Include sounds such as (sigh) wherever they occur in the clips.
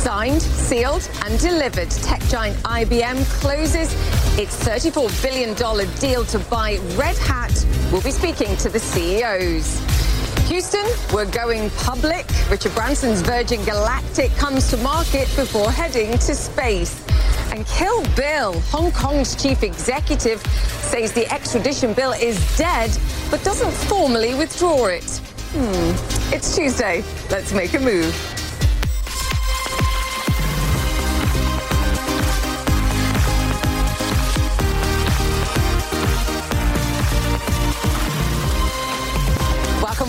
Signed, sealed, and delivered. Tech giant IBM closes its $34 billion deal to buy Red Hat. We'll be speaking to the CEOs. Houston, we're going public. Richard Branson's Virgin Galactic comes to market before heading to space. And Kill Bill, Hong Kong's chief executive, says the extradition bill is dead, but doesn't formally withdraw it. Hmm. It's Tuesday. Let's make a move.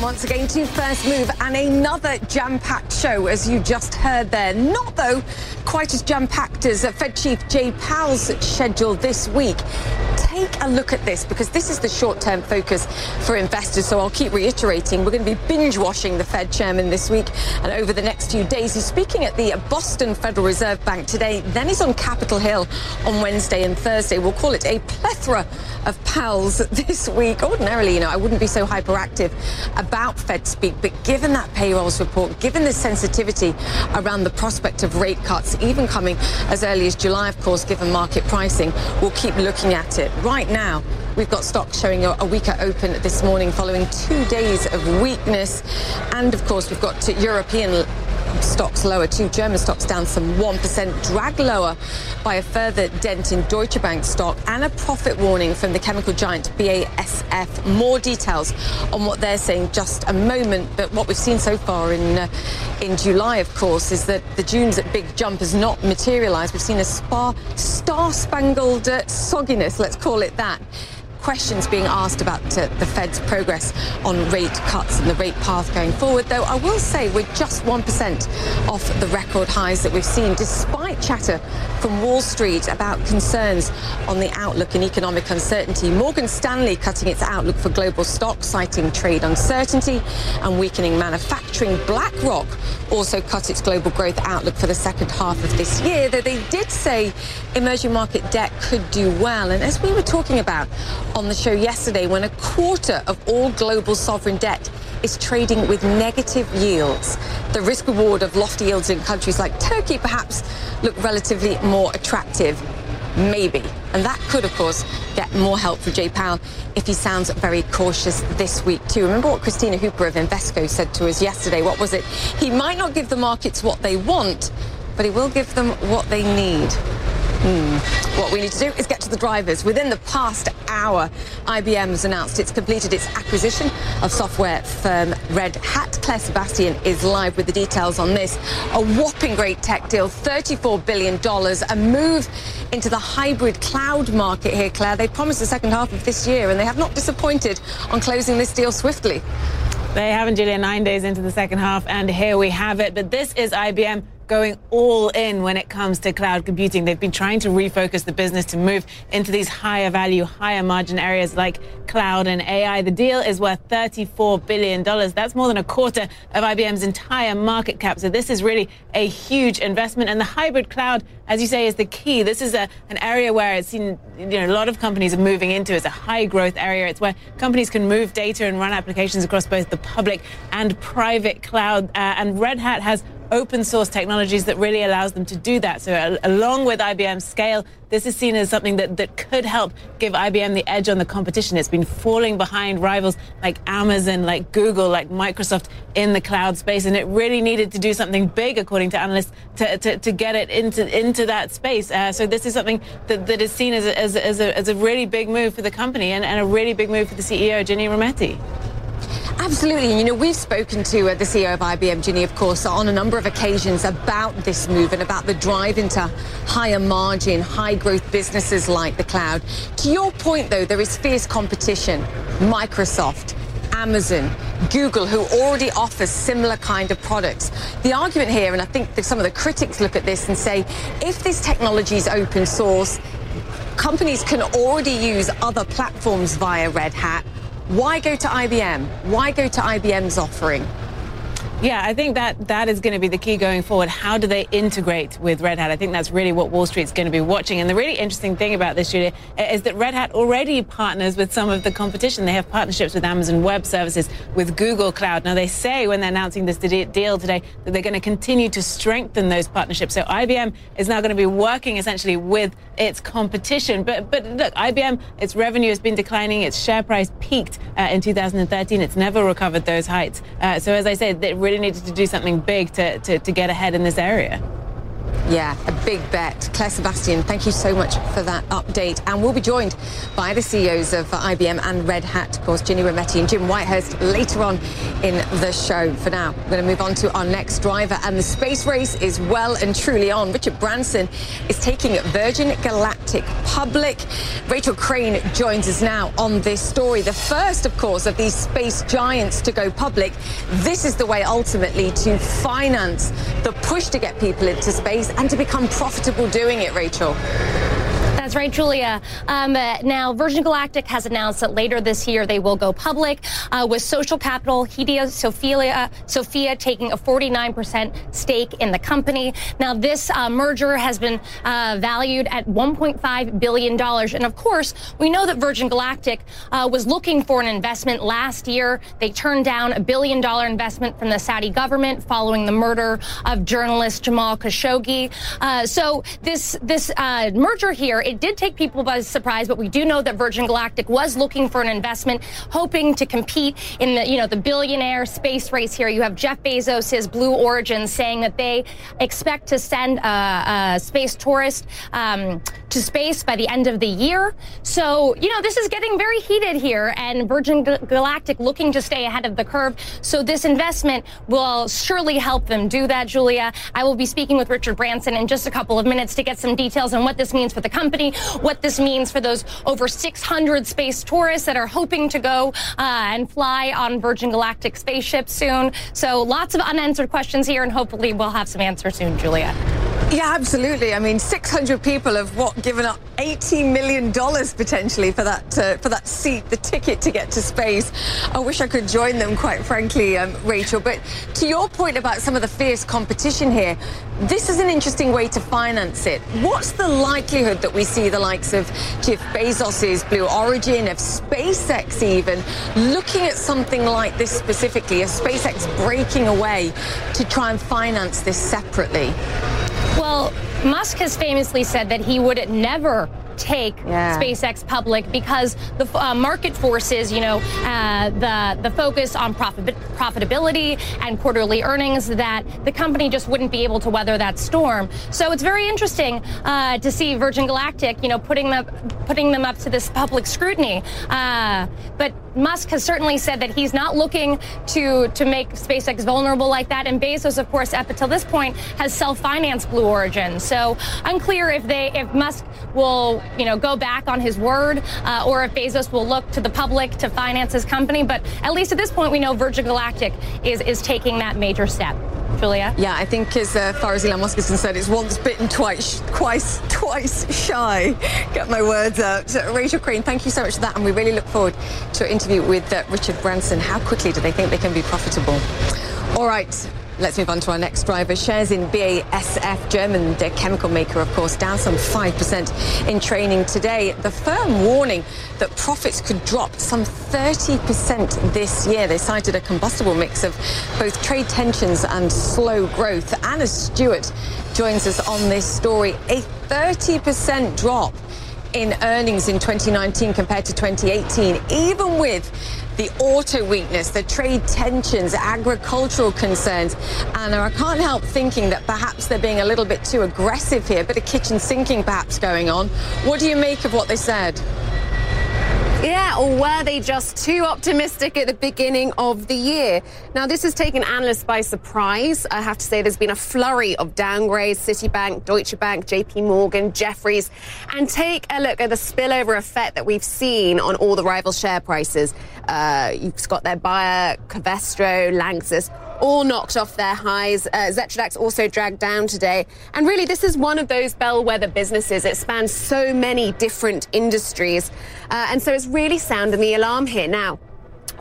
Once again to First Move and another jam-packed show, as you just heard there. Not, though, quite as jam-packed as uh, Fed Chief Jay Powell's schedule this week. Take a look at this because this is the short-term focus for investors. So I'll keep reiterating. We're going to be binge-washing the Fed chairman this week and over the next few days. He's speaking at the Boston Federal Reserve Bank today. Then he's on Capitol Hill on Wednesday and Thursday. We'll call it a plethora of Powell's (laughs) this week. Ordinarily, you know, I wouldn't be so hyperactive about Fed speak, but given that payrolls report, given the sensitivity around the prospect of rate cuts, even coming as early as July, of course, given market pricing, we'll keep looking at it. Right now, We've got stocks showing a weaker open this morning following two days of weakness. And of course, we've got European stocks lower too. German stocks down some 1%, drag lower by a further dent in Deutsche Bank stock and a profit warning from the chemical giant BASF. More details on what they're saying just a moment. But what we've seen so far in uh, in July, of course, is that the June's big jump has not materialized. We've seen a spa, star-spangled uh, sogginess, let's call it that questions being asked about uh, the Fed's progress on rate cuts and the rate path going forward, though I will say we're just 1% off the record highs that we've seen, despite chatter from Wall Street about concerns on the outlook and economic uncertainty. Morgan Stanley cutting its outlook for global stocks, citing trade uncertainty and weakening manufacturing. BlackRock also cut its global growth outlook for the second half of this year, though they did say emerging market debt could do well. And as we were talking about on the show yesterday, when a quarter of all global sovereign debt is trading with negative yields. The risk reward of lofty yields in countries like Turkey perhaps look relatively more attractive. Maybe. And that could, of course, get more help for Jay Powell if he sounds very cautious this week, too. Remember what Kristina Hooper of Invesco said to us yesterday? What was it? He might not give the markets what they want, but he will give them what they need. Hmm. What we need to do is get to the drivers. Within the past hour, IBM has announced it's completed its acquisition of software firm Red Hat. Claire Sebastian is live with the details on this. A whopping great tech deal, $34 billion, a move into the hybrid cloud market here, Claire. They promised the second half of this year, and they have not disappointed on closing this deal swiftly. They haven't, Julia, nine days into the second half, and here we have it. But this is IBM going all in when it comes to cloud computing. They've been trying to refocus the business to move into these higher value, higher margin areas like cloud and AI. The deal is worth $34 billion. That's more than a quarter of IBM's entire market cap. So this is really a huge investment. And the hybrid cloud, as you say, is the key. This is a, an area where it's seen, you know, a lot of companies are moving into. It's a high growth area. It's where companies can move data and run applications across both the public and private cloud. Uh, and Red Hat has open source technologies that really allows them to do that. So, along with IBM's scale, this is seen as something that, that could help give IBM the edge on the competition. It's been falling behind rivals like Amazon, like Google, like Microsoft in the cloud space, and it really needed to do something big, according to analysts, to, to, to get it into into that space. Uh, so, this is something that, that is seen as a, as, as, a, as a really big move for the company and, and a really big move for the CEO, Ginni Rometty. Absolutely. And, you know, we've spoken to uh, the CEO of IBM, Ginni, of course, on a number of occasions about this move and about the drive into higher margin, high growth businesses like the cloud. To your point, though, there is fierce competition. Microsoft, Amazon, Google, who already offers similar kind of products. The argument here, and I think some of the critics look at this and say, if this technology is open source, companies can already use other platforms via Red Hat. Why go to IBM? Why go to IBM's offering? Yeah, I think that that is going to be the key going forward. How do they integrate with Red Hat? I think that's really what Wall Street's going to be watching. And the really interesting thing about this, Julia, is that Red Hat already partners with some of the competition. They have partnerships with Amazon Web Services, with Google Cloud. Now, they say when they're announcing this deal today that they're going to continue to strengthen those partnerships. So IBM is now going to be working essentially with its competition. But but look, IBM, its revenue has been declining. Its share price peaked uh, in 2013. It's never recovered those heights. Uh, so as I said, it really needed to do something big to, to, to get ahead in this area. Yeah, a big bet. Claire Sebastian, thank you so much for that update. And we'll be joined by the CEOs of IBM and Red Hat, of course, Ginni Rometty and Jim Whitehurst later on in the show. For now, we're going to move on to our next driver. And the space race is well and truly on. Richard Branson is taking Virgin Galactic public. Rachel Crane joins us now on this story. The first, of course, of these space giants to go public. This is the way ultimately to finance the push to get people into space and to become profitable doing it, Rachel. That's right, Julia. Um, now, Virgin Galactic has announced that later this year they will go public uh, with social capital, Hedosophia, Sophia taking a 49% stake in the company. Now, this uh, merger has been uh, valued at $1.5 billion. And of course, we know that Virgin Galactic uh, was looking for an investment last year. They turned down a billion dollar investment from the Saudi government following the murder of journalist Jamal Khashoggi. Uh, so this, this merger here, it did take people by surprise, but we do know that Virgin Galactic was looking for an investment, hoping to compete in the, you know, the billionaire space race here. You have Jeff Bezos, his Blue Origin, saying that they expect to send a, a space tourist um, to space by the end of the year. So, you know, this is getting very heated here, and Virgin Galactic looking to stay ahead of the curve. So this investment will surely help them do that, Julia. I will be speaking with Richard Branson in just a couple of minutes to get some details on what this means for the company what this means for those over 600 space tourists that are hoping to go uh, and fly on Virgin Galactic spaceships soon. So lots of unanswered questions here, and hopefully we'll have some answers soon, Julia. Yeah, absolutely. I mean, 600 people have what given up 80 million dollars potentially for that uh, for that seat, the ticket to get to space. I wish I could join them, quite frankly, um, Rachel. But to your point about some of the fierce competition here, this is an interesting way to finance it. What's the likelihood that we see the likes of Jeff Bezos's Blue Origin, of SpaceX even, looking at something like this specifically, of SpaceX breaking away to try and finance this separately? Well, Musk has famously said that he would never take yeah. SpaceX public because the uh, market forces, you know, uh, the the focus on profit, profitability and quarterly earnings that the company just wouldn't be able to weather that storm. So it's very interesting uh, to see Virgin Galactic, you know, putting them putting them up to this public scrutiny. Uh, but Musk has certainly said that he's not looking to to make SpaceX vulnerable like that. And Bezos, of course, up until this point, has self-financed Blue Origin. So unclear if they if Musk will you know, go back on his word, uh, or if Bezos will look to the public to finance his company. But at least at this point, we know Virgin Galactic is is taking that major step. Julia? Yeah, I think as uh, far as Elon Musk is concerned, it's once bitten, twice, twice, twice shy. Get my words out. Rachel Crane, thank you so much for that, and we really look forward to an interview with uh, Richard Branson. How quickly do they think they can be profitable? All right. Let's move on to our next driver. Shares in BASF, German chemical maker, of course, down some 5% in training today. The firm warning that profits could drop some 30% this year. They cited a combustible mix of both trade tensions and slow growth. Anna Stewart joins us on this story. A 30% drop in earnings in 2019 compared to 2018, even with the auto weakness, the trade tensions, agricultural concerns. And I can't help thinking that perhaps they're being a little bit too aggressive here, a bit of kitchen sinking perhaps going on. What do you make of what they said? Yeah, or were they just too optimistic at the beginning of the year? Now, this has taken analysts by surprise. I have to say, there's been a flurry of downgrades Citibank, Deutsche Bank, JP Morgan, Jefferies. And take a look at the spillover effect that we've seen on all the rival share prices. Uh, you've got their Bayer, Covestro, Lanxess all knocked off their highs. Uh, Xetra DAX also dragged down today. And really, this is one of those bellwether businesses. It spans so many different industries. Uh, and so it's really sounding the alarm here. Now,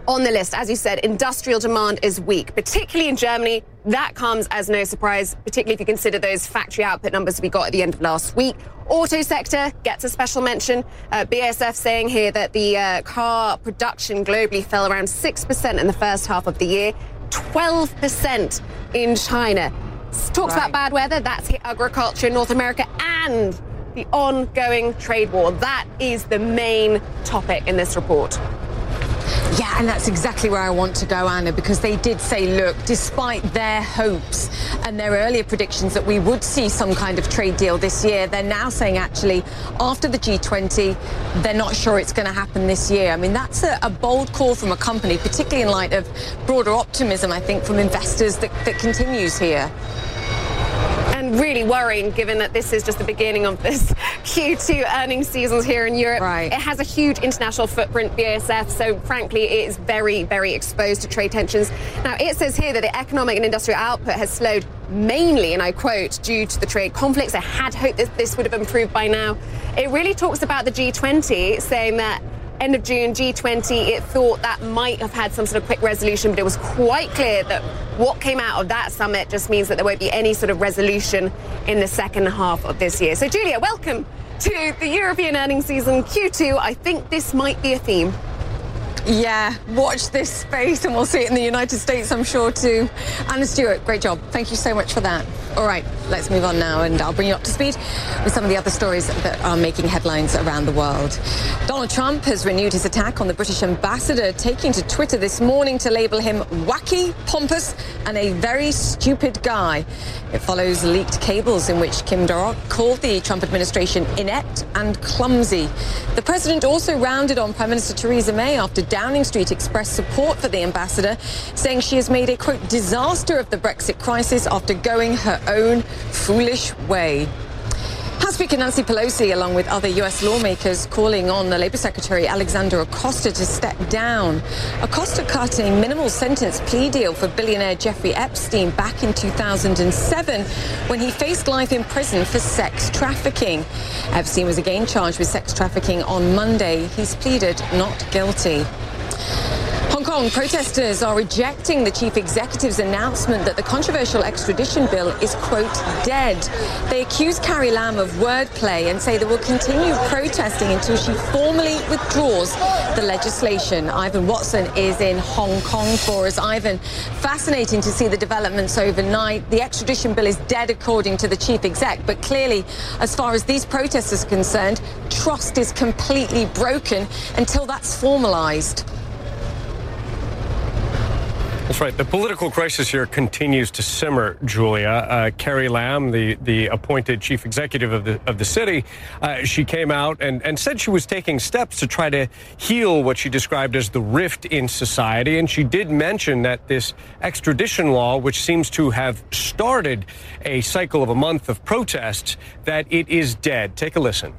on the list, as you said, industrial demand is weak, particularly in Germany. That comes as no surprise, particularly if you consider those factory output numbers we got at the end of last week. Auto sector gets a special mention. Uh, BASF saying here that the uh, car production globally fell around 6% in the first half of the year. 12% in China. Talks right. about bad weather, that's hit agriculture in North America and the ongoing trade war. That is the main topic in this report. Yeah, and that's exactly where I want to go, Anna, because they did say, look, despite their hopes and their earlier predictions that we would see some kind of trade deal this year, they're now saying actually after the G20, they're not sure it's going to happen this year. I mean, that's a, a, bold call from a company, particularly in light of broader optimism, I think, from investors that, that continues here and really worrying given that this is just the beginning of this (laughs) Q2 earnings seasons here in Europe. Right. It has a huge international footprint, BASF, so frankly, it is very, very exposed to trade tensions. Now, it says here that the economic and industrial output has slowed mainly, and I quote, due to the trade conflicts. I had hoped that this would have improved by now. It really talks about the G20, saying that end of June, G20, it thought that might have had some sort of quick resolution, but it was quite clear that what came out of that summit just means that there won't be any sort of resolution in the second half of this year. So, Julia, welcome to the European earnings season Q2. I think this might be a theme. Yeah, watch this space and we'll see it in the United States, I'm sure, too. Anna Stewart, great job. Thank you so much for that. All right, let's move on now and I'll bring you up to speed with some of the other stories that are making headlines around the world. Donald Trump has renewed his attack on the British ambassador, taking to Twitter this morning to label him wacky, pompous, and a very stupid guy. It follows leaked cables in which Kim Darroch called the Trump administration inept and clumsy. The president also rounded on Prime Minister Theresa May after Downing Street expressed support for the ambassador, saying she has made a, quote, disaster of the Brexit crisis after going own foolish way. House Speaker Nancy Pelosi, along with other U.S. lawmakers, calling on the Labor Secretary Alexander Acosta to step down. Acosta cut a minimal sentence plea deal for billionaire Jeffrey Epstein back in 2007 when he faced life in prison for sex trafficking. Epstein was again charged with sex trafficking on Monday. He's pleaded not guilty. Hong Kong protesters are rejecting the chief executive's announcement that the controversial extradition bill is, quote, dead. They accuse Carrie Lam of wordplay and say they will continue protesting until she formally withdraws the legislation. Ivan Watson is in Hong Kong for us. Ivan, fascinating to see the developments overnight. The extradition bill is dead, according to the chief exec, but clearly, as far as these protesters are concerned, trust is completely broken until that's formalized. That's right. The political crisis here continues to simmer, Julia. Uh, Carrie Lam, the, the appointed chief executive of the, of the city, uh, she came out and, and said she was taking steps to try to heal what she described as the rift in society. And she did mention that this extradition law, which seems to have started a cycle of a month of protests, that it is dead. Take a listen.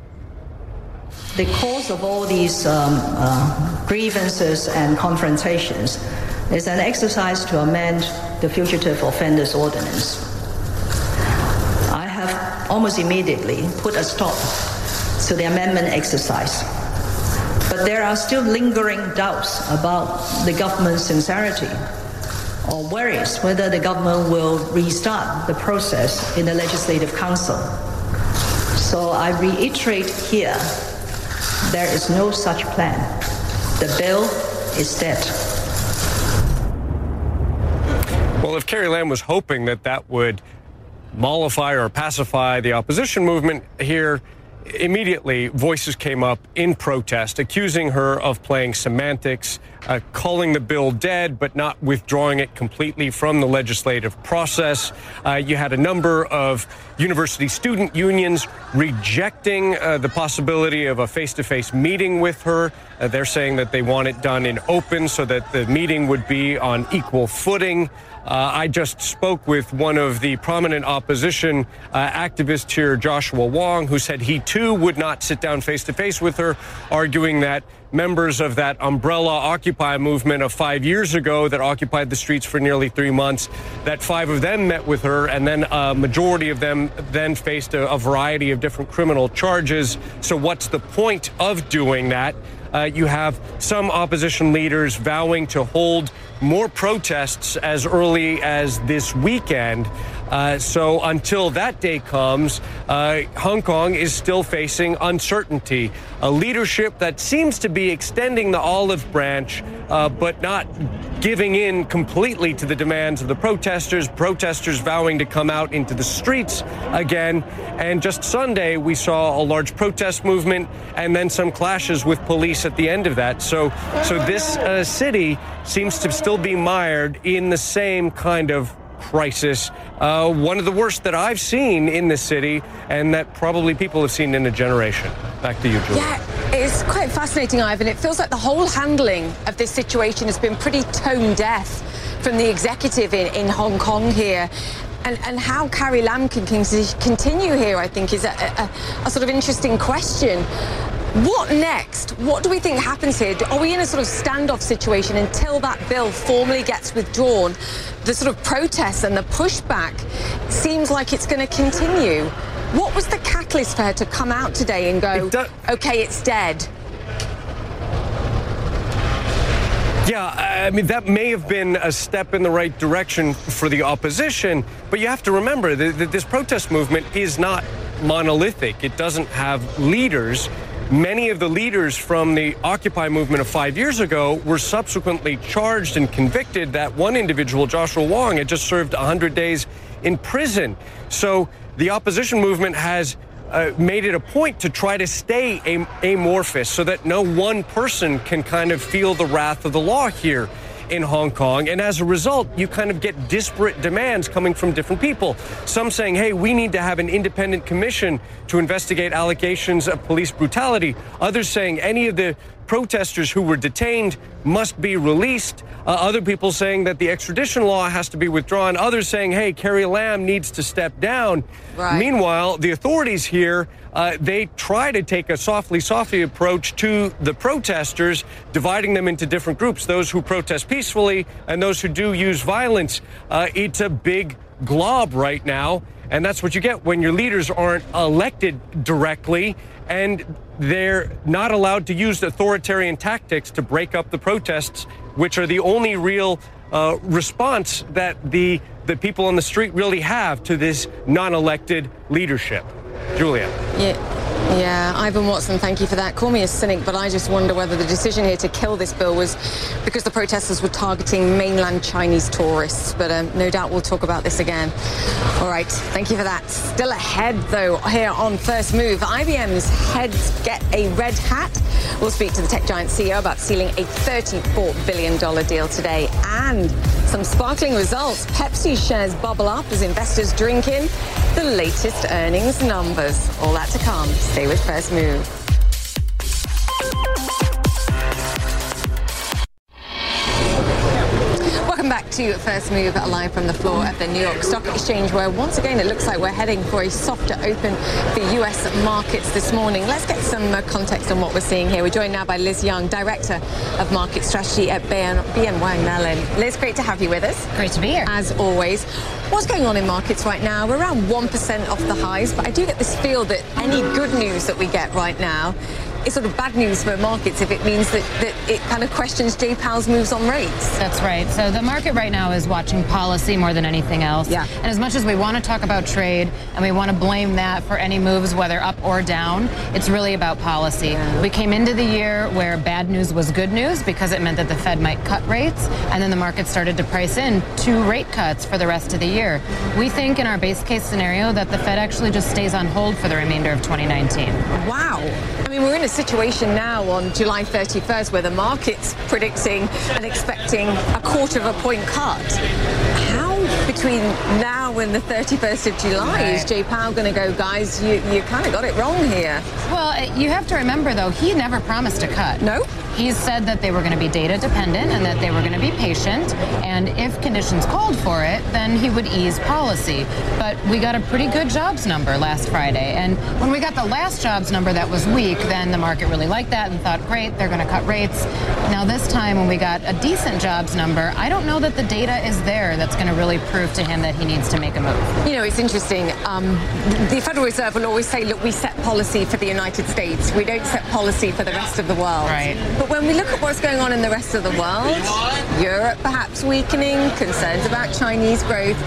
The cause of all these um, uh, grievances and confrontations is an exercise to amend the Fugitive Offenders Ordinance. I have almost immediately put a stop to the amendment exercise. But there are still lingering doubts about the government's sincerity or worries whether the government will restart the process in the Legislative Council. So I reiterate here there is no such plan. The bill is dead. Well, if Carrie Lam was hoping that that would mollify or pacify the opposition movement here, immediately voices came up in protest accusing her of playing semantics, uh, calling the bill dead, but not withdrawing it completely from the legislative process. Uh, you had a number of university student unions rejecting uh, the possibility of a face to face meeting with her. Uh, they're saying that they want it done in open so that the meeting would be on equal footing. Uh, I just spoke with one of the prominent opposition uh, activists here, Joshua Wong, who said he too would not sit down face to face with her, arguing that members of that umbrella Occupy movement of five years ago that occupied the streets for nearly three months, that five of them met with her, and then a majority of them then faced a, a variety of different criminal charges. So, what's the point of doing that? Uh, you have some opposition leaders vowing to hold more protests as early as this weekend. Uh, so until that day comes, uh, Hong Kong is still facing uncertainty. A leadership that seems to be extending the olive branch, uh, but not giving in completely to the demands of the protesters, protesters vowing to come out into the streets again. And just Sunday, we saw a large protest movement and then some clashes with police at the end of that. So, so this uh, city seems to still be mired in the same kind of crisis, uh, one of the worst that I've seen in the city, and that probably people have seen in a generation. Back to you, Julia. Yeah, it's quite fascinating, Ivan. It feels like the whole handling of this situation has been pretty tone deaf from the executive in, in Hong Kong here. And, and, how Carrie Lam can continue here, I think, is a, a, a sort of interesting question. What next? What do we think happens here? Are we in a sort of standoff situation until that bill formally gets withdrawn? The sort of protests and the pushback seems like it's going to continue. What was the catalyst for her to come out today and go, okay, it's dead? Yeah, I mean, that may have been a step in the right direction for the opposition, but you have to remember that this protest movement is not monolithic. It doesn't have leaders. Many of the leaders from the Occupy movement of five years ago were subsequently charged and convicted. That one individual, Joshua Wong, had just served 100 days in prison. So the opposition movement has uh, made it a point to try to stay am- amorphous so that no one person can kind of feel the wrath of the law here in Hong Kong. And as a result, you kind of get disparate demands coming from different people. Some saying, hey, we need to have an independent commission to investigate allegations of police brutality. Others saying any of the protesters who were detained must be released. Uh, other people saying that the extradition law has to be withdrawn. Others saying, hey, Carrie Lam needs to step down. Right. Meanwhile, the authorities here uh, they try to take a softly, softly approach to the protesters, dividing them into different groups those who protest peacefully and those who do use violence. Uh, it's a big glob right now. And that's what you get when your leaders aren't elected directly and they're not allowed to use authoritarian tactics to break up the protests, which are the only real uh, response that the, the people on the street really have to this non elected leadership. Julia. Yeah. Yeah, Ivan Watson, thank you for that. Call me a cynic, but I just wonder whether the decision here to kill this bill was because the protesters were targeting mainland Chinese tourists. But um, no doubt we'll talk about this again. All right, thank you for that. Still ahead, though, here on First Move. IBM's heads get a red hat. We'll speak to the tech giant CEO about sealing a $34 billion deal today. And some sparkling results. Pepsi shares bubble up as investors drink in the latest earnings numbers. All that to come. With First Move. Welcome back to First Move live from the floor at the New York Stock Exchange, where once again it looks like we're heading for a softer open for US markets this morning. Let's get some uh, context on what we're seeing here. We're joined now by Liz Young, Director of Market Strategy at BNY Mellon. Liz, great to have you with us. Great to be here. As always. What's going on in markets right now? We're around 1% off the highs, but I do get this feel that any good news that we get right now it's sort of bad news for markets if it means that, that it kind of questions Jay Powell's moves on rates. That's right. So the market right now is watching policy more than anything else. Yeah. And as much as we want to talk about trade and we want to blame that for any moves, whether up or down, it's really about policy. Yeah. We came into the year where bad news was good news because it meant that the Fed might cut rates, and then the market started to price in two rate cuts for the rest of the year. We think in our base case scenario that the Fed actually just stays on hold for the remainder of 2019. Wow. I mean, we're in a situation now on July 31st where the market's predicting and expecting a quarter of a point cut. How between now and the 31st of July right. is Jay Powell going to go, guys, you, you kind of got it wrong here? Well, uh, you have to remember, though, he never promised a cut. No? He said that they were going to be data dependent and that they were going to be patient. And if conditions called for it, then he would ease policy. But we got a pretty good jobs number last Friday. And when we got the last jobs number that was weak, then the market really liked that and thought, great, they're going to cut rates. Now, this time when we got a decent jobs number, I don't know that the data is there that's going to really prove to him that he needs to make a move. You know, it's interesting. Um, the Federal Reserve will always say, look, we set policy for the United States. We don't set policy for the rest of the world. Right. But when we look at what's going on in the rest of the world, Europe perhaps weakening, concerns about Chinese growth,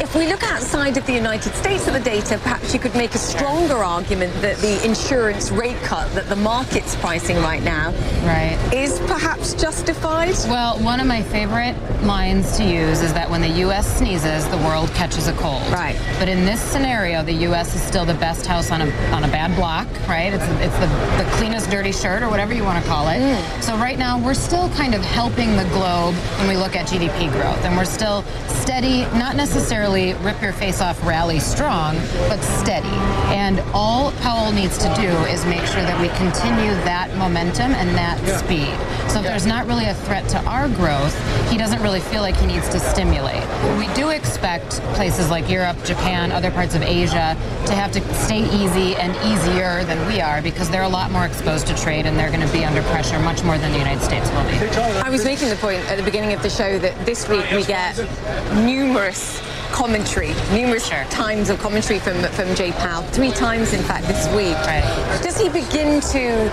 if we look outside of the United States at the data, perhaps you could make a stronger argument that the insurance rate cut that the market's pricing right now right. is perhaps justified. Well, one of my favorite lines to use is that when the U.S. sneezes, the world catches a cold. Right. But in this scenario, the U.S. is still the best house on a on a bad block, right? It's it's the, the cleanest dirty shirt or whatever you want to call it. Mm. So right now, we're still kind of helping the globe when we look at GDP growth, and we're still steady, not necessarily rip your face off, rally strong, but steady. And all Powell needs to do is make sure that we continue that momentum and that yeah. speed. So if there's not really a threat to our growth, he doesn't really feel like he needs to stimulate. We do expect places like Europe, Japan, other parts of Asia to have to stay easy and easier than we are because they're a lot more exposed to trade and they're going to be under pressure much more than the United States will be. I was making the point at the beginning of the show that this week we get numerous commentary, numerous sure. times of commentary from from Jay Powell, three times in fact this week. Right. Does he begin to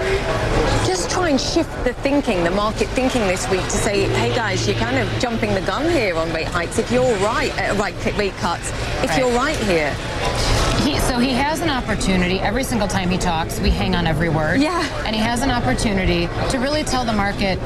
just try and shift the thinking, the market thinking this week to say, hey guys, you're kind of jumping the gun here on rate hikes. If you're right, uh, right rate cuts, if right. you're right here. He, so he has an opportunity every single time he talks. We hang on every word. Yeah. And he has an opportunity to really tell the market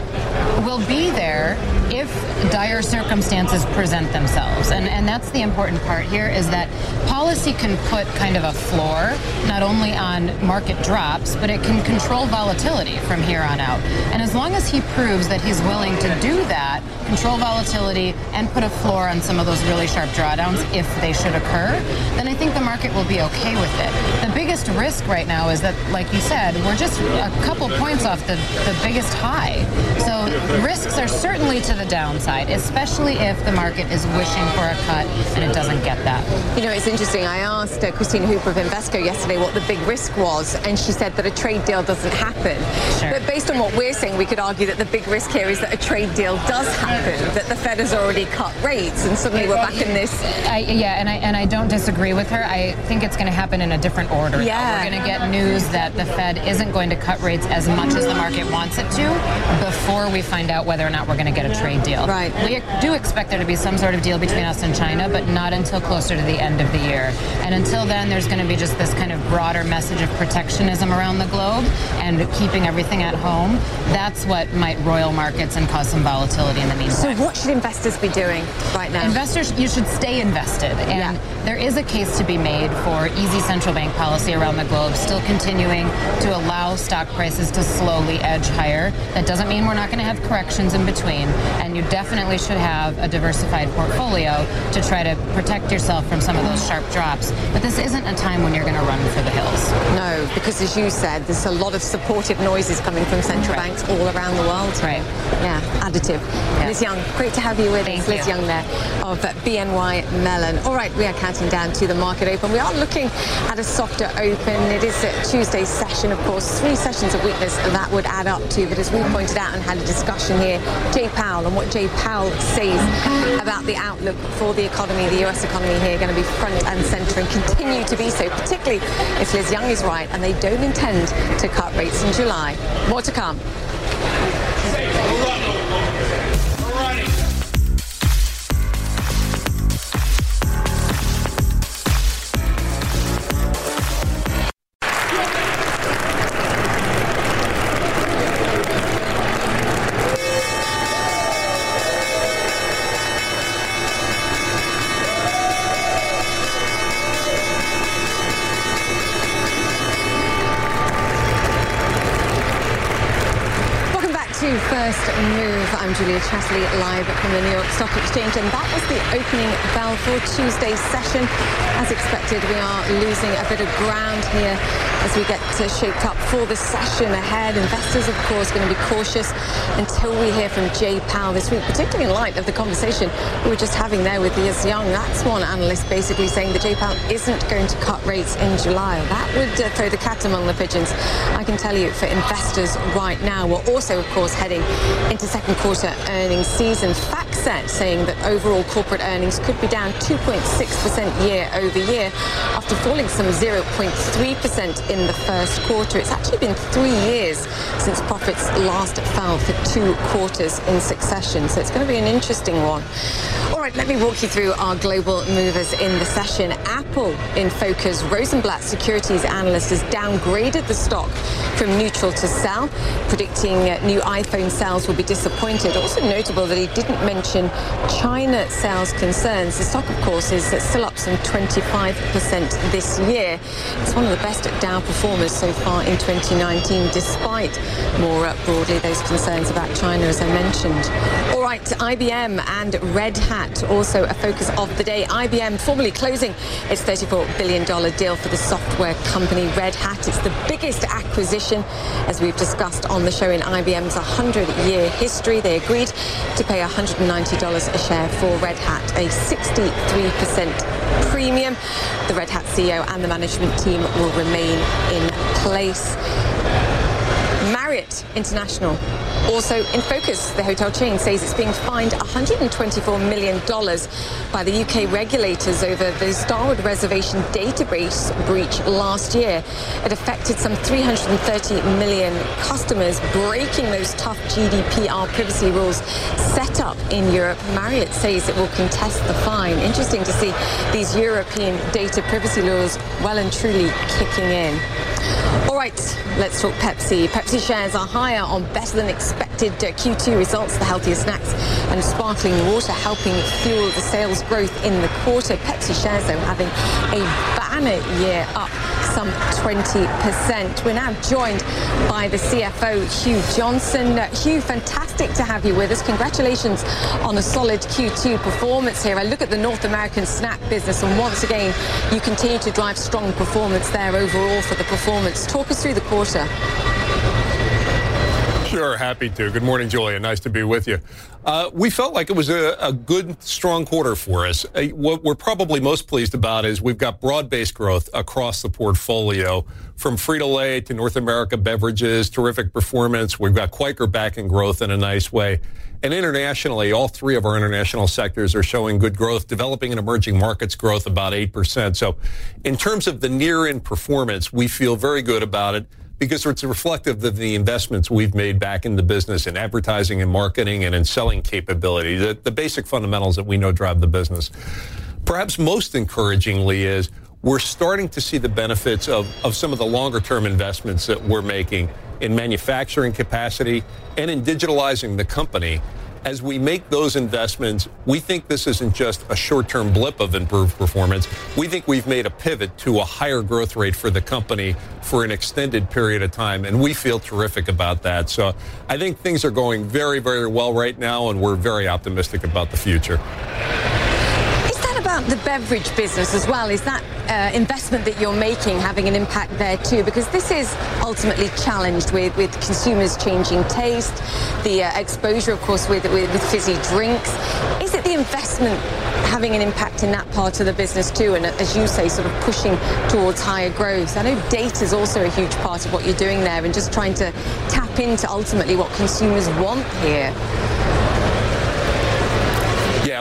we'll be there if dire circumstances present themselves. And and that's the important part here is that policy can put kind of a floor not only on market drops, but it can control volatility from here on out. And as long as he proves that he's willing to do that, control volatility and put a floor on some of those really sharp drawdowns if they should occur, then I think the market will be okay with it. The biggest risk right now is that, like you said, we're just a couple points off the, the biggest high. So risks are certainly to the downside, especially if the market is wishing for a cut and it doesn't get that. You know, it's interesting. I asked uh, Christine Hooper of Invesco yesterday what the big risk was, and she said that a trade deal doesn't happen. Sure. But based on what we're saying, we could argue that the big risk here is that a trade deal does happen, that the Fed has already cut rates, and suddenly we're back in this. I, yeah, and I and I don't disagree with her. I think it's going to happen in a different order. Yeah. We're going to get news that the Fed isn't going to cut rates as much as the market wants it to before we find out whether or not we're going to get a trade deal. Right. We do expect there to be some sort of deal between us and China, but not until closer to the end of the year. And until then, there's going to be just this kind of broader message of protectionism around the globe and keeping everything at home. That's what might roil markets and cause some volatility in the meantime. So, what should investors be doing right now? Investors, you should stay invested. And yeah. there is a case to be made for easy central bank policy around the globe, still continuing to allow stock prices to slowly edge higher. That doesn't mean we're not going to have corrections in between. And you definitely should have a diversified portfolio to try to protect yourself from some of those sharp drops. But this isn't a time when you're going to run for the hills. No, because as you said, there's a lot of supportive noises coming from central right. banks all around the world. Right. Yeah, additive. Yeah. Liz Young, great to have you with Thank us. Liz you. Young there of BNY Mellon. All right, we are counting down to the market open. We are looking at a softer open. It is a Tuesday session, of course. Three sessions of weakness that would add up to. But as we pointed out and had a discussion here, Jay Powell and what Jay Powell says about the outlook for the economy, the US economy here, going to be front and centre and continue to be so, particularly if Liz Young is right and and they don't intend to cut rates in July. More to come. Julia Chatterley, live from the New York Stock Exchange, and that was the opening bell for Tuesday's session. As expected, we are losing a bit of ground here as we get shaped up for the session ahead. Investors, of course, going to be cautious until we hear from Jay Powell this week, particularly in light of the conversation we were just having there with Liz Young. That's one analyst basically saying that Jay Powell isn't going to cut rates in July. That would uh, throw the cat among the pigeons. I can tell you for investors right now, we're also, of course, heading into second quarter earnings season. FactSet saying that overall corporate earnings could be down 2.6% year over year after falling some 0.3% in the first quarter. It's actually been three years since profits last fell for two quarters in succession. So it's going to be an interesting one. All right, let me walk you through our global movers in the session. Apple in focus. Rosenblatt Securities analyst has downgraded the stock from neutral to sell, predicting new iPhone sales will be disappointed. Also notable that he didn't mention China sales concerns. The stock, of course, is still up some 25% this year. It's one of the best Dow performers so far in 2019, despite more uh, broadly those concerns about China, as I mentioned. All right, IBM and Red Hat, also a focus of the day. IBM formally closing its $34 billion deal for the software company Red Hat. It's the biggest acquisition, as we've discussed on the show, in IBM's 100 year history. They agreed to pay $190 a share for Red Hat, a 63% premium. The Red Hat CEO and the management team will remain in place. International also in focus. The hotel chain says it's being fined $124 million by the UK regulators over the Starwood reservation database breach last year. It affected some 330 million customers, breaking those tough GDPR privacy rules set up in Europe. Marriott says it will contest the fine. Interesting to see these European data privacy laws well and truly kicking in. All right, let's talk Pepsi. Pepsi shares are higher on better than expected uh, Q2 results. The healthier snacks and sparkling water helping fuel the sales growth in the quarter. Pepsi shares, though, having a banner year up some 20%. We're now joined by the CFO, Hugh Johnston. Uh, Hugh, fantastic to have you with us. Congratulations on a solid Q2 performance here. I look at the North American snack business, and once again, you continue to drive strong performance there overall for the performance. Talk us through the quarter. Sure, happy to. Good morning, Julia. Nice to be with you. Uh, we felt like it was a, a, good, strong quarter for us. Uh, what we're probably most pleased about is we've got broad-based growth across the portfolio, from Frito-Lay to North America beverages, terrific performance. We've got Quaker back in growth in a nice way. And internationally, all three of our international sectors are showing good growth, developing and emerging markets growth about 8%. So in terms of the near-in performance, we feel very good about it because it's reflective of the investments we've made back in the business in advertising and marketing and in selling capability, the, the basic fundamentals that we know drive the business. Perhaps most encouragingly is we're starting to see the benefits of, of some of the longer term investments that we're making in manufacturing capacity and in digitalizing the company as we make those investments, we think this isn't just a short term blip of improved performance. We think we've made a pivot to a higher growth rate for the company for an extended period of time, and we feel terrific about that. So I think things are going very, very well right now, and we're very optimistic about the future about the beverage business as well? Is that uh, investment that you're making having an impact there too? Because this is ultimately challenged with, with consumers changing taste, the uh, exposure, of course, with, with, with fizzy drinks. Is it the investment having an impact in that part of the business too? And as you say, sort of pushing towards higher growth. I know data is also a huge part of what you're doing there and just trying to tap into ultimately what consumers want here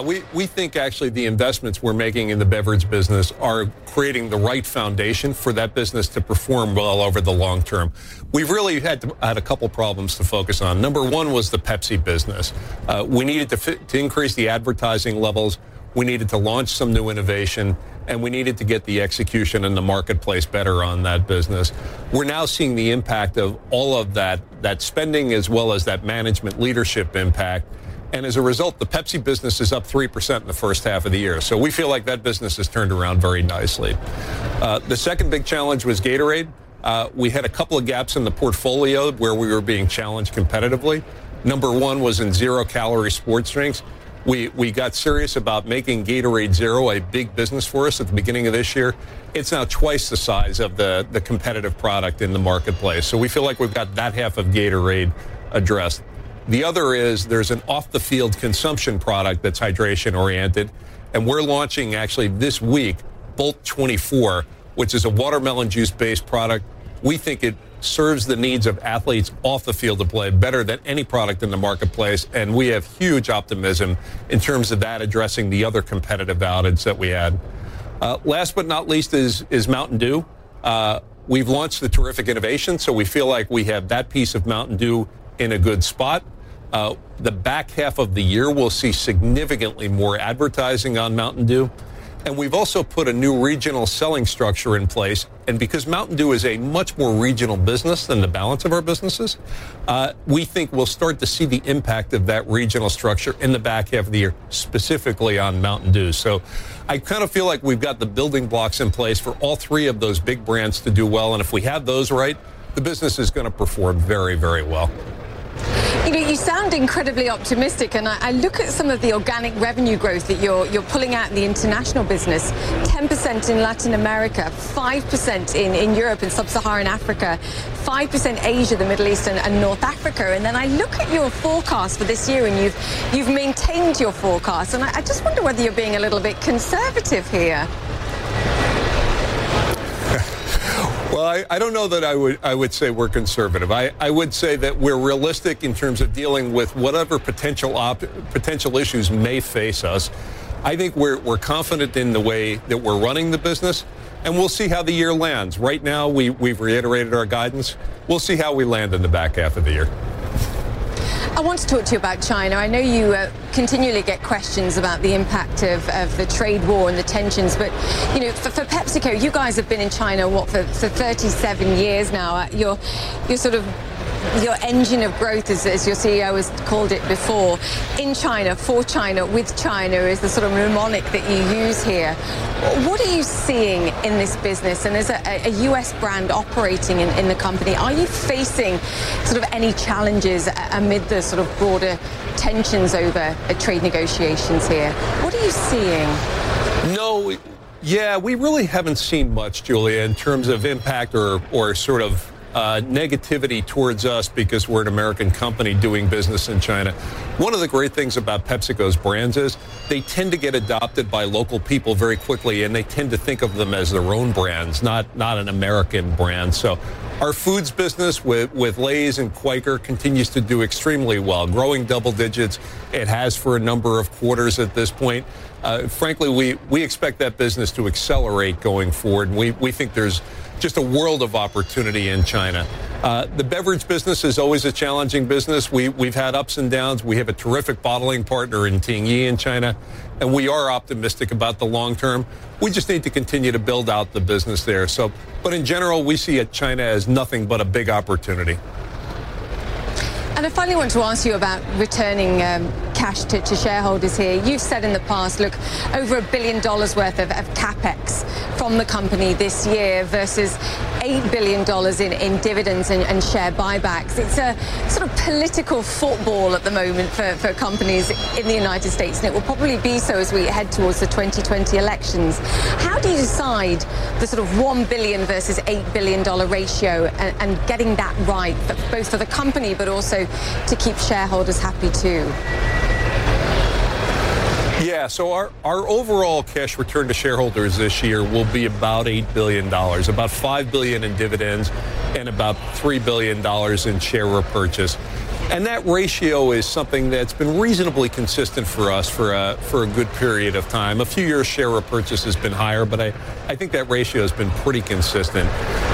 Yeah, we, we think actually the investments we're making in the beverage business are creating the right foundation for that business to perform well over the long term. We've really had to, had a couple problems to focus on. Number one was the Pepsi business. Uh, we needed to, to increase the advertising levels. We needed to launch some new innovation and we needed to get the execution in the marketplace better on that business. We're now seeing the impact of all of that, that spending as well as that management leadership impact. And as a result, the Pepsi business is up 3% in the first half of the year. So we feel like that business has turned around very nicely. Uh, the second big challenge was Gatorade. Uh, we had a couple of gaps in the portfolio where we were being challenged competitively. Number one was in zero calorie sports drinks. We, we got serious about making Gatorade Zero a big business for us at the beginning of this year. It's now twice the size of the, the competitive product in the marketplace. So we feel like we've got that half of Gatorade addressed. The other is there's an off the field consumption product that's hydration oriented. And we're launching actually this week Bolt 24, which is a watermelon juice based product. We think it serves the needs of athletes off the field to play better than any product in the marketplace. And we have huge optimism in terms of that addressing the other competitive outage that we had. Uh, last but not least is, is Mountain Dew. Uh, we've launched the terrific innovation, so we feel like we have that piece of Mountain Dew in a good spot. Uh, the back half of the year, we'll see significantly more advertising on Mountain Dew. And we've also put a new regional selling structure in place. And because Mountain Dew is a much more regional business than the balance of our businesses, uh, we think we'll start to see the impact of that regional structure in the back half of the year, specifically on Mountain Dew. So I kind of feel like we've got the building blocks in place for all three of those big brands to do well. And if we have those right, the business is going to perform very, very well. You know, you sound incredibly optimistic, and I, I, look at some of the organic revenue growth that you're you're pulling out in the international business. 10% in Latin America, 5% in, in Europe and sub-Saharan Africa, 5% Asia, the Middle East, and, and North Africa. And then I look at your forecast for this year, and you've you've maintained your forecast, and I, I just wonder whether you're being a little bit conservative here. Well, I, I, don't know that I would I would say we're conservative. I, I would say that we're realistic in terms of dealing with whatever potential op, potential issues may face us. I think we're we're confident in the way that we're running the business, and we'll see how the year lands. Right now, we we've reiterated our guidance. We'll see how we land in the back half of the year. I want to talk to you about China. I know you uh, continually get questions about the impact of, of, the trade war and the tensions, but you know, for, for, PepsiCo, you guys have been in China what for, for 37 years now. Uh, you're you're sort of your engine of growth, as, as, your CEO has called it before, in China, for China, with China, is the sort of mnemonic that you use here. What are you seeing in this business? And as a, a US brand operating in, in, the company, are you facing sort of any challenges amid the sort of broader tensions over uh, trade negotiations here? What are you seeing? No. Yeah, we really haven't seen much, Julia, in terms of impact or, or sort of uh, negativity towards us because we're an American company doing business in China. One of the great things about PepsiCo's brands is they tend to get adopted by local people very quickly, and they tend to think of them as their own brands, not not an American brand. So. Our foods business with, with Lay's and Quaker continues to do extremely well, growing double digits. It has for a number of quarters at this point. Uh, frankly, we, we expect that business to accelerate going forward. And we, we think there's just a world of opportunity in China. Uh, the beverage business is always a challenging business. We, we've had ups and downs. We have a terrific bottling partner in Tingyi in China, and we are optimistic about the long term. We just need to continue to build out the business there. So, but in general, we see China as nothing but a big opportunity. And I finally want to ask you about returning um, cash to, to, shareholders here. You've said in the past, look, over a billion dollars worth of, of capex from the company this year versus $8 billion in, in dividends and, and, share buybacks. It's a sort of political football at the moment for, for companies in the United States, and it will probably be so as we head towards the 2020 elections. How do you decide the sort of 1 billion versus $8 billion ratio and, and getting that right, both for the company but also to keep shareholders happy too? Yeah, so our, our overall cash return to shareholders this year will be about $8 billion, about 5 billion in dividends and about $3 billion in share repurchase. And that ratio is something that's been reasonably consistent for us for a, for a good period of time. A few years share repurchase has been higher, but I, I think that ratio has been pretty consistent.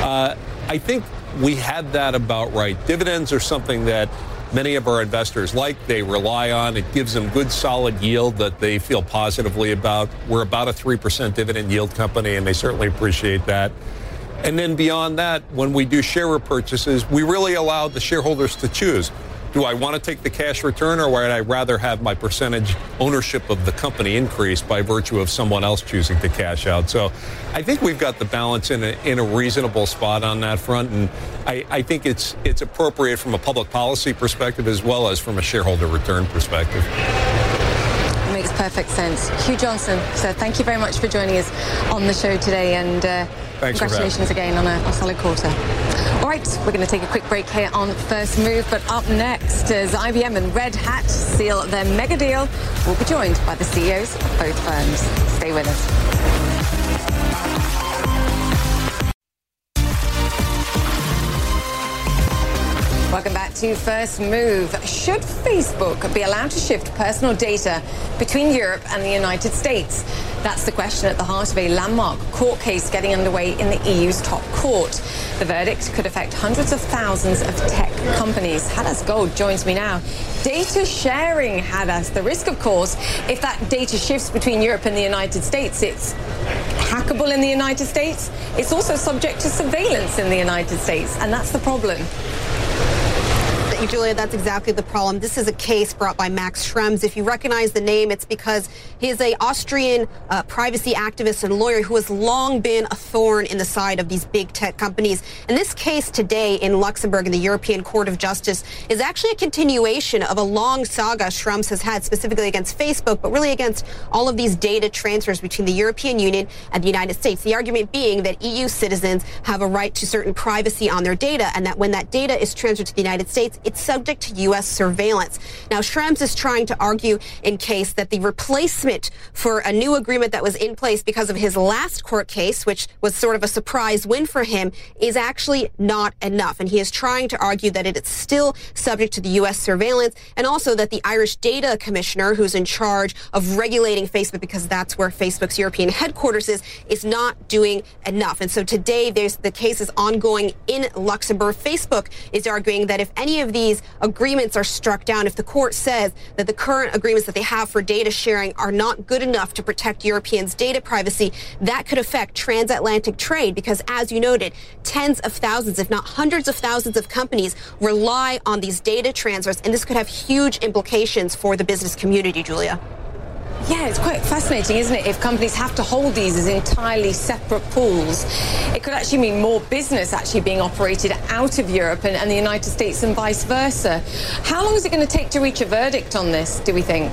Uh, I think we had that about right. Dividends are something that many of our investors like, they rely on. It gives them good solid yield that they feel positively about. We're about a 3% dividend yield company, and they certainly appreciate that. And then beyond that, when we do share repurchases, we really allow the shareholders to choose. Do I want to take the cash return or would I rather have my percentage ownership of the company increase by virtue of someone else choosing to cash out? So I think we've got the balance in a, in a reasonable spot on that front. And I, I think it's, it's appropriate from a public policy perspective as well as from a shareholder return perspective makes perfect sense. Hugh Johnston, so thank you very much for joining us on the show today, and uh, congratulations again on a, a, solid quarter. All right, we're going to take a quick break here on First Move, but up next, as IBM and Red Hat seal their mega deal, we'll be joined by the CEOs of both firms. Stay with us. To First Move. Should Facebook be allowed to shift personal data between Europe and the United States? That's the question at the heart of a landmark court case getting underway in the EU's top court. The verdict could affect hundreds of thousands of tech companies. Hadas Gold joins me now. Data sharing, Hadas. The risk, of course, if that data shifts between Europe and the United States, it's hackable in the United States. It's also subject to surveillance in the United States, and that's the problem. Julia, that's exactly the problem. This is a case brought by Max Schrems. If you recognize the name, it's because he is a Austrian uh, privacy activist and lawyer who has long been a thorn in the side of these big tech companies. And this case today in Luxembourg in the European Court of Justice is actually a continuation of a long saga Schrems has had specifically against Facebook, but really against all of these data transfers between the European Union and the United States. The argument being that EU citizens have a right to certain privacy on their data and that when that data is transferred to the United States, it's subject to U.S. surveillance. Now, Schrems is trying to argue in case that the replacement for a new agreement that was in place because of his last court case, which was sort of a surprise win for him, is actually not enough. And he is trying to argue that it is still subject to the U.S. surveillance and also that the Irish Data Commissioner, who's in charge of regulating Facebook because that's where Facebook's European headquarters is, is not doing enough. And so today, there's the case is ongoing in Luxembourg. Facebook is arguing that if any of these agreements are struck down, if the court says that the current agreements that they have for data sharing are not good enough to protect Europeans' data privacy, that could affect transatlantic trade because, as you noted, tens of thousands, if not hundreds of thousands of companies rely on these data transfers, and this could have huge implications for the business community, Julia. Yeah, it's quite fascinating, isn't it? If companies have to hold these as entirely separate pools, it could actually mean more business actually being operated out of Europe and, and the United States and vice versa. How long is it going to take to reach a verdict on this, do we think?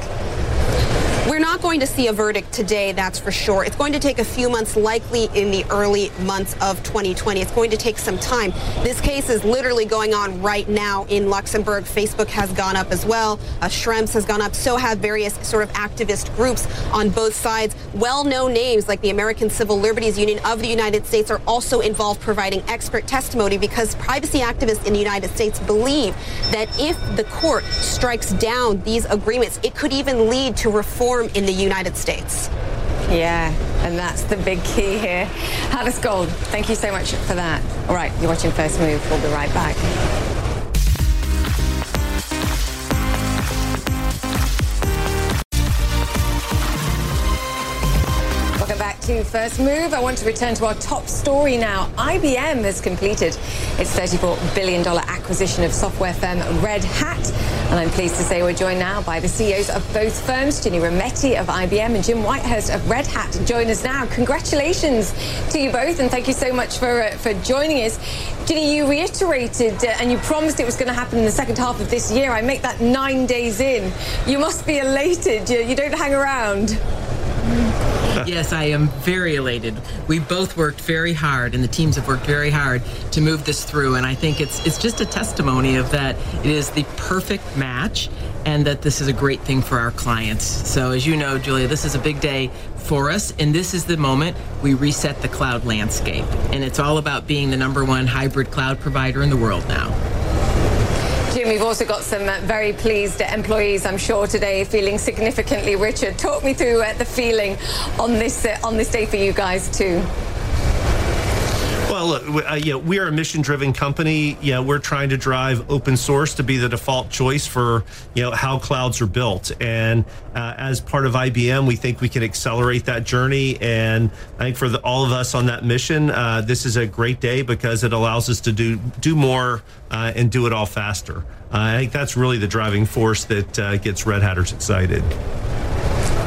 We're not going to see a verdict today, that's for sure. It's going to take a few months, likely in the early months of 2020. It's going to take some time. This case is literally going on right now in Luxembourg. Facebook has gone up as well. Uh, has gone up. So have various sort of activist groups on both sides. Well-known names like the American Civil Liberties Union of the United States are also involved providing expert testimony because privacy activists in the United States believe that if the court strikes down these agreements, it could even lead to reform in the United States. Yeah, and that's the big key here. Hadas Gold, thank you so much for that. All right, you're watching First Move. We'll be right back. To First Move. I want to return to our top story now. IBM has completed its $34 billion acquisition of software firm Red Hat. And I'm pleased to say we're joined now by the CEOs of both firms, Ginni Rometty of IBM and Jim Whitehurst of Red Hat. Join us now. Congratulations to you both, and thank you so much for, uh, for joining us. Ginni, you reiterated uh, and you promised it was going to happen in the second half of this year. I make that nine days in. You must be elated. You, you don't hang around. (laughs) yes, I am very elated. We both worked very hard, and the teams have worked very hard to move this through. And I think it's it's just a testimony of that it is the perfect match, and that this is a great thing for our clients. So, as you know, Julia, this is a big day for us, and this is the moment we reset the cloud landscape. And it's all about being the number one hybrid cloud provider in the world now. We've also got some uh, very pleased employees, I'm sure, today, feeling significantly richer. Talk me through uh, the feeling on this uh, on this day for you guys too. Well, look, uh, know, we are a mission-driven company. Yeah, we're trying to drive open source to be the default choice for you know how clouds are built. And uh, as part of IBM, we think we can accelerate that journey. And I think for the, all of us on that mission, uh, this is a great day because it allows us to do do more uh, and do it all faster. Uh, I think that's really the driving force that uh, gets Red Hatters excited.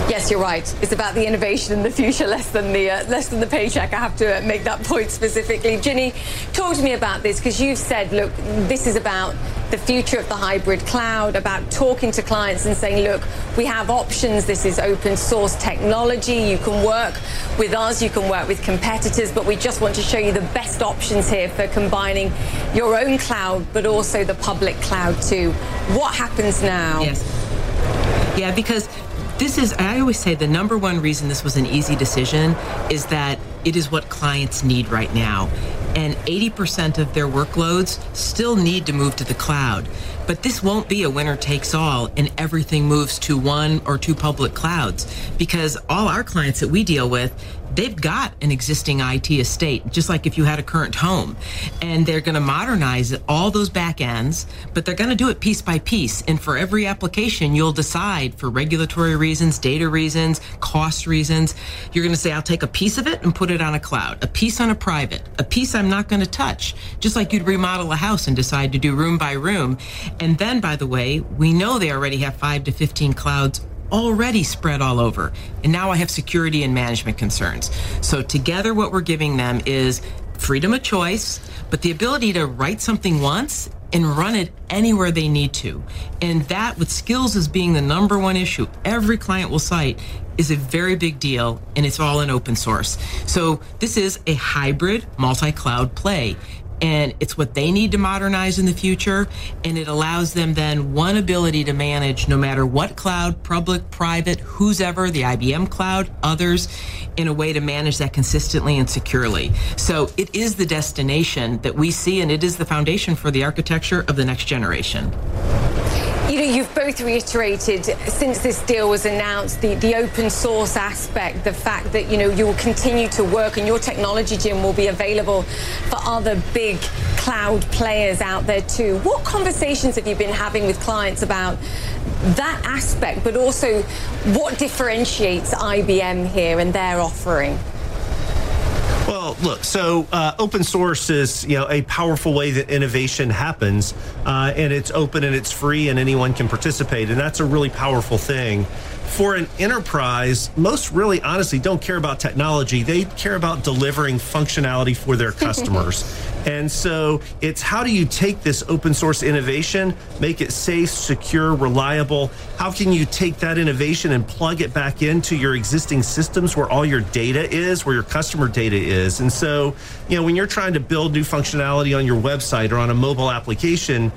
Yes, you're right. It's about the innovation and the future, less than the uh, less than the paycheck. I have to uh, make that point specifically. Ginni, talk to me about this because you've said, look, this is about the future of the hybrid cloud, about talking to clients and saying, look, we have options. This is open source technology. You can work with us, you can work with competitors, but we just want to show you the best options here for combining your own cloud, but also the public cloud too. What happens now? Yes. Yeah, because this is, I always say the number one reason this was an easy decision is that it is what clients need right now. And 80% of their workloads still need to move to the cloud. But this won't be a winner takes all and everything moves to one or two public clouds because all our clients that we deal with, they've got an existing IT estate, just like if you had a current home. And they're going to modernize all those back ends, but they're going to do it piece by piece. And for every application, you'll decide for regulatory reasons, data reasons, cost reasons, you're going to say, I'll take a piece of it and put it on a cloud, a piece on a private, a piece I'm not going to touch, just like you'd remodel a house and decide to do room by room. And then, by the way, we know they already have five to 15 clouds already spread all over. And now I have security and management concerns. So, together, what we're giving them is freedom of choice, but the ability to write something once and run it anywhere they need to. And that, with skills as being the number one issue every client will cite, is a very big deal, and it's all in open source. So, this is a hybrid multi cloud play and it's what they need to modernize in the future and it allows them then one ability to manage no matter what cloud public private who's ever the IBM cloud others in a way to manage that consistently and securely. So it is the destination that we see and it is the foundation for the architecture of the next generation you know, you've both reiterated since this deal was announced the, the open source aspect, the fact that, you know, you will continue to work and your technology, Jim, will be available for other big cloud players out there too. What conversations have you been having with clients about that aspect, but also what differentiates IBM here and their offering? Well, look, so uh, open source is you know a powerful way that innovation happens, uh, and it's open and it's free, and anyone can participate, and that's a really powerful thing. For an enterprise, most really honestly don't care about technology. They care about delivering functionality for their (laughs) customers. And so it's how do you take this open source innovation, make it safe, secure, reliable? How can you take that innovation and plug it back into your existing systems where all your data is, where your customer data is? And so, you know, when you're trying to build new functionality on your website or on a mobile application,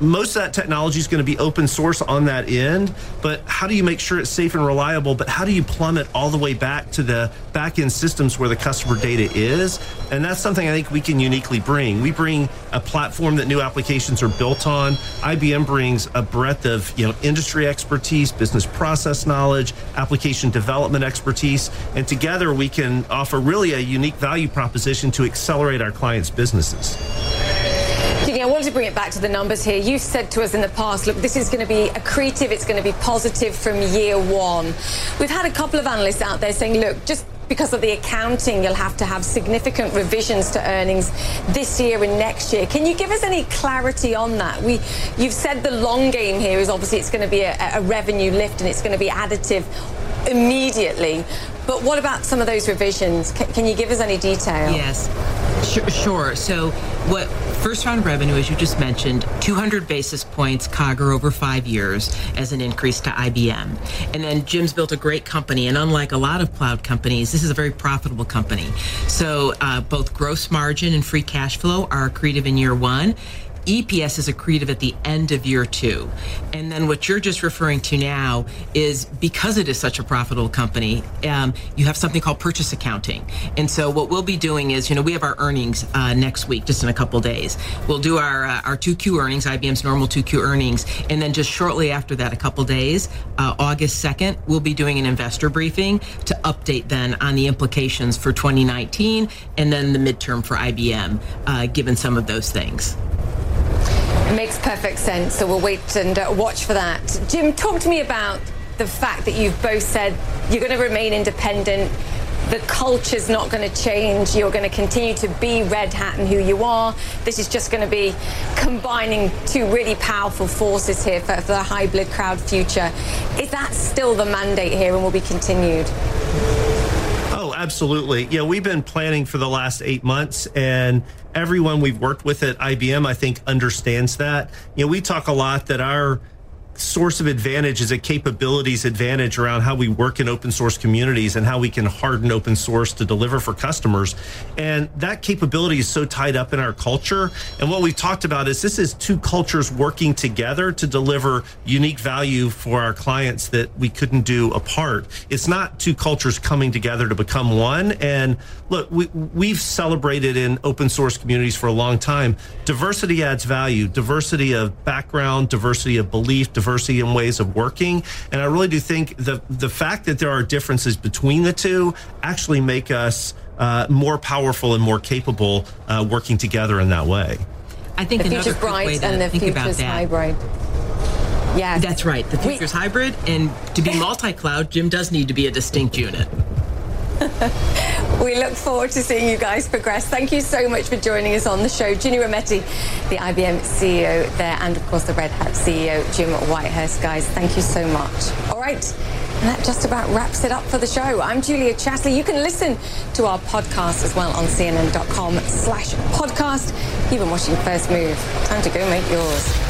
most of that technology is going to be open source on that end, but how do you make sure it's safe and reliable? But how do you plumb it all the way back to the back end systems where the customer data is? And that's something I think we can uniquely bring. We bring a platform that new applications are built on. IBM brings a breadth of you know industry expertise, business process knowledge, application development expertise, and together we can offer really a unique value proposition to accelerate our clients' businesses. I wanted to bring it back to the numbers here. You said to us in the past, look, this is going to be accretive, it's going to be positive from year one. We've had a couple of analysts out there saying, look, just because of the accounting, you'll have to have significant revisions to earnings this year and next year. Can you give us any clarity on that? We, you've said the long game here is obviously it's going to be a, a revenue lift and it's going to be additive immediately. But what about some of those revisions? Can, can you give us any detail? Yes, sure. sure. So, what first round revenue, as you just mentioned, 200 basis points CAGR over five years as an increase to IBM. And then Jim's built a great company, and unlike a lot of cloud companies, this is a very profitable company. So, uh, both gross margin and free cash flow are accretive in year one EPS is accretive at the end of year two. And then what you're just referring to now is because it is such a profitable company, um, you have something called purchase accounting. And so what we'll be doing is, you know, we have our earnings uh, next week, just in a couple days. We'll do our uh, our 2Q earnings, IBM's normal 2Q earnings, and then just shortly after that, a couple days, uh, August 2nd, we'll be doing an investor briefing to update then on the implications for 2019 and then the midterm for IBM, uh, given some of those things. Makes perfect sense. So we'll wait and uh, watch for that. Jim, talk to me about the fact that you've both said you're going to remain independent. The culture's not going to change. You're going to continue to be Red Hat and who you are. This is just going to be combining two really powerful forces here for, for the hybrid cloud future. Is that still the mandate here and will be continued? Absolutely. Yeah, we've been planning for the last eight months, and everyone we've worked with at IBM, I think, understands that. You know, we talk a lot that our source of advantage is a capabilities advantage around how we work in open source communities and how we can harden open source to deliver for customers. And that capability is so tied up in our culture. And what we've talked about is this is two cultures working together to deliver unique value for our clients that we couldn't do apart. It's not two cultures coming together to become one. And look, we, we've celebrated in open source communities for a long time. Diversity adds value, diversity of background, diversity of belief, diversity diversity in ways of working. And I really do think the the fact that there are differences between the two actually make us uh, more powerful and more capable uh, working together in that way. I think the another future's quick way bright and the think about future's hybrid. Yes. That's right. The future's hybrid, and to be (laughs) multi-cloud, Jim does need to be a distinct unit. We look forward to seeing you guys progress. Thank you so much for joining us on the show. Ginni Rometty, the IBM CEO there, and of course the Red Hat CEO, Jim Whitehurst. Guys, thank you so much. All right. And that just about wraps it up for the show. I'm Julia Chatterley. You can listen to our podcast as well on cnn.com slash podcast. You've been watching First Move. Time to go make yours.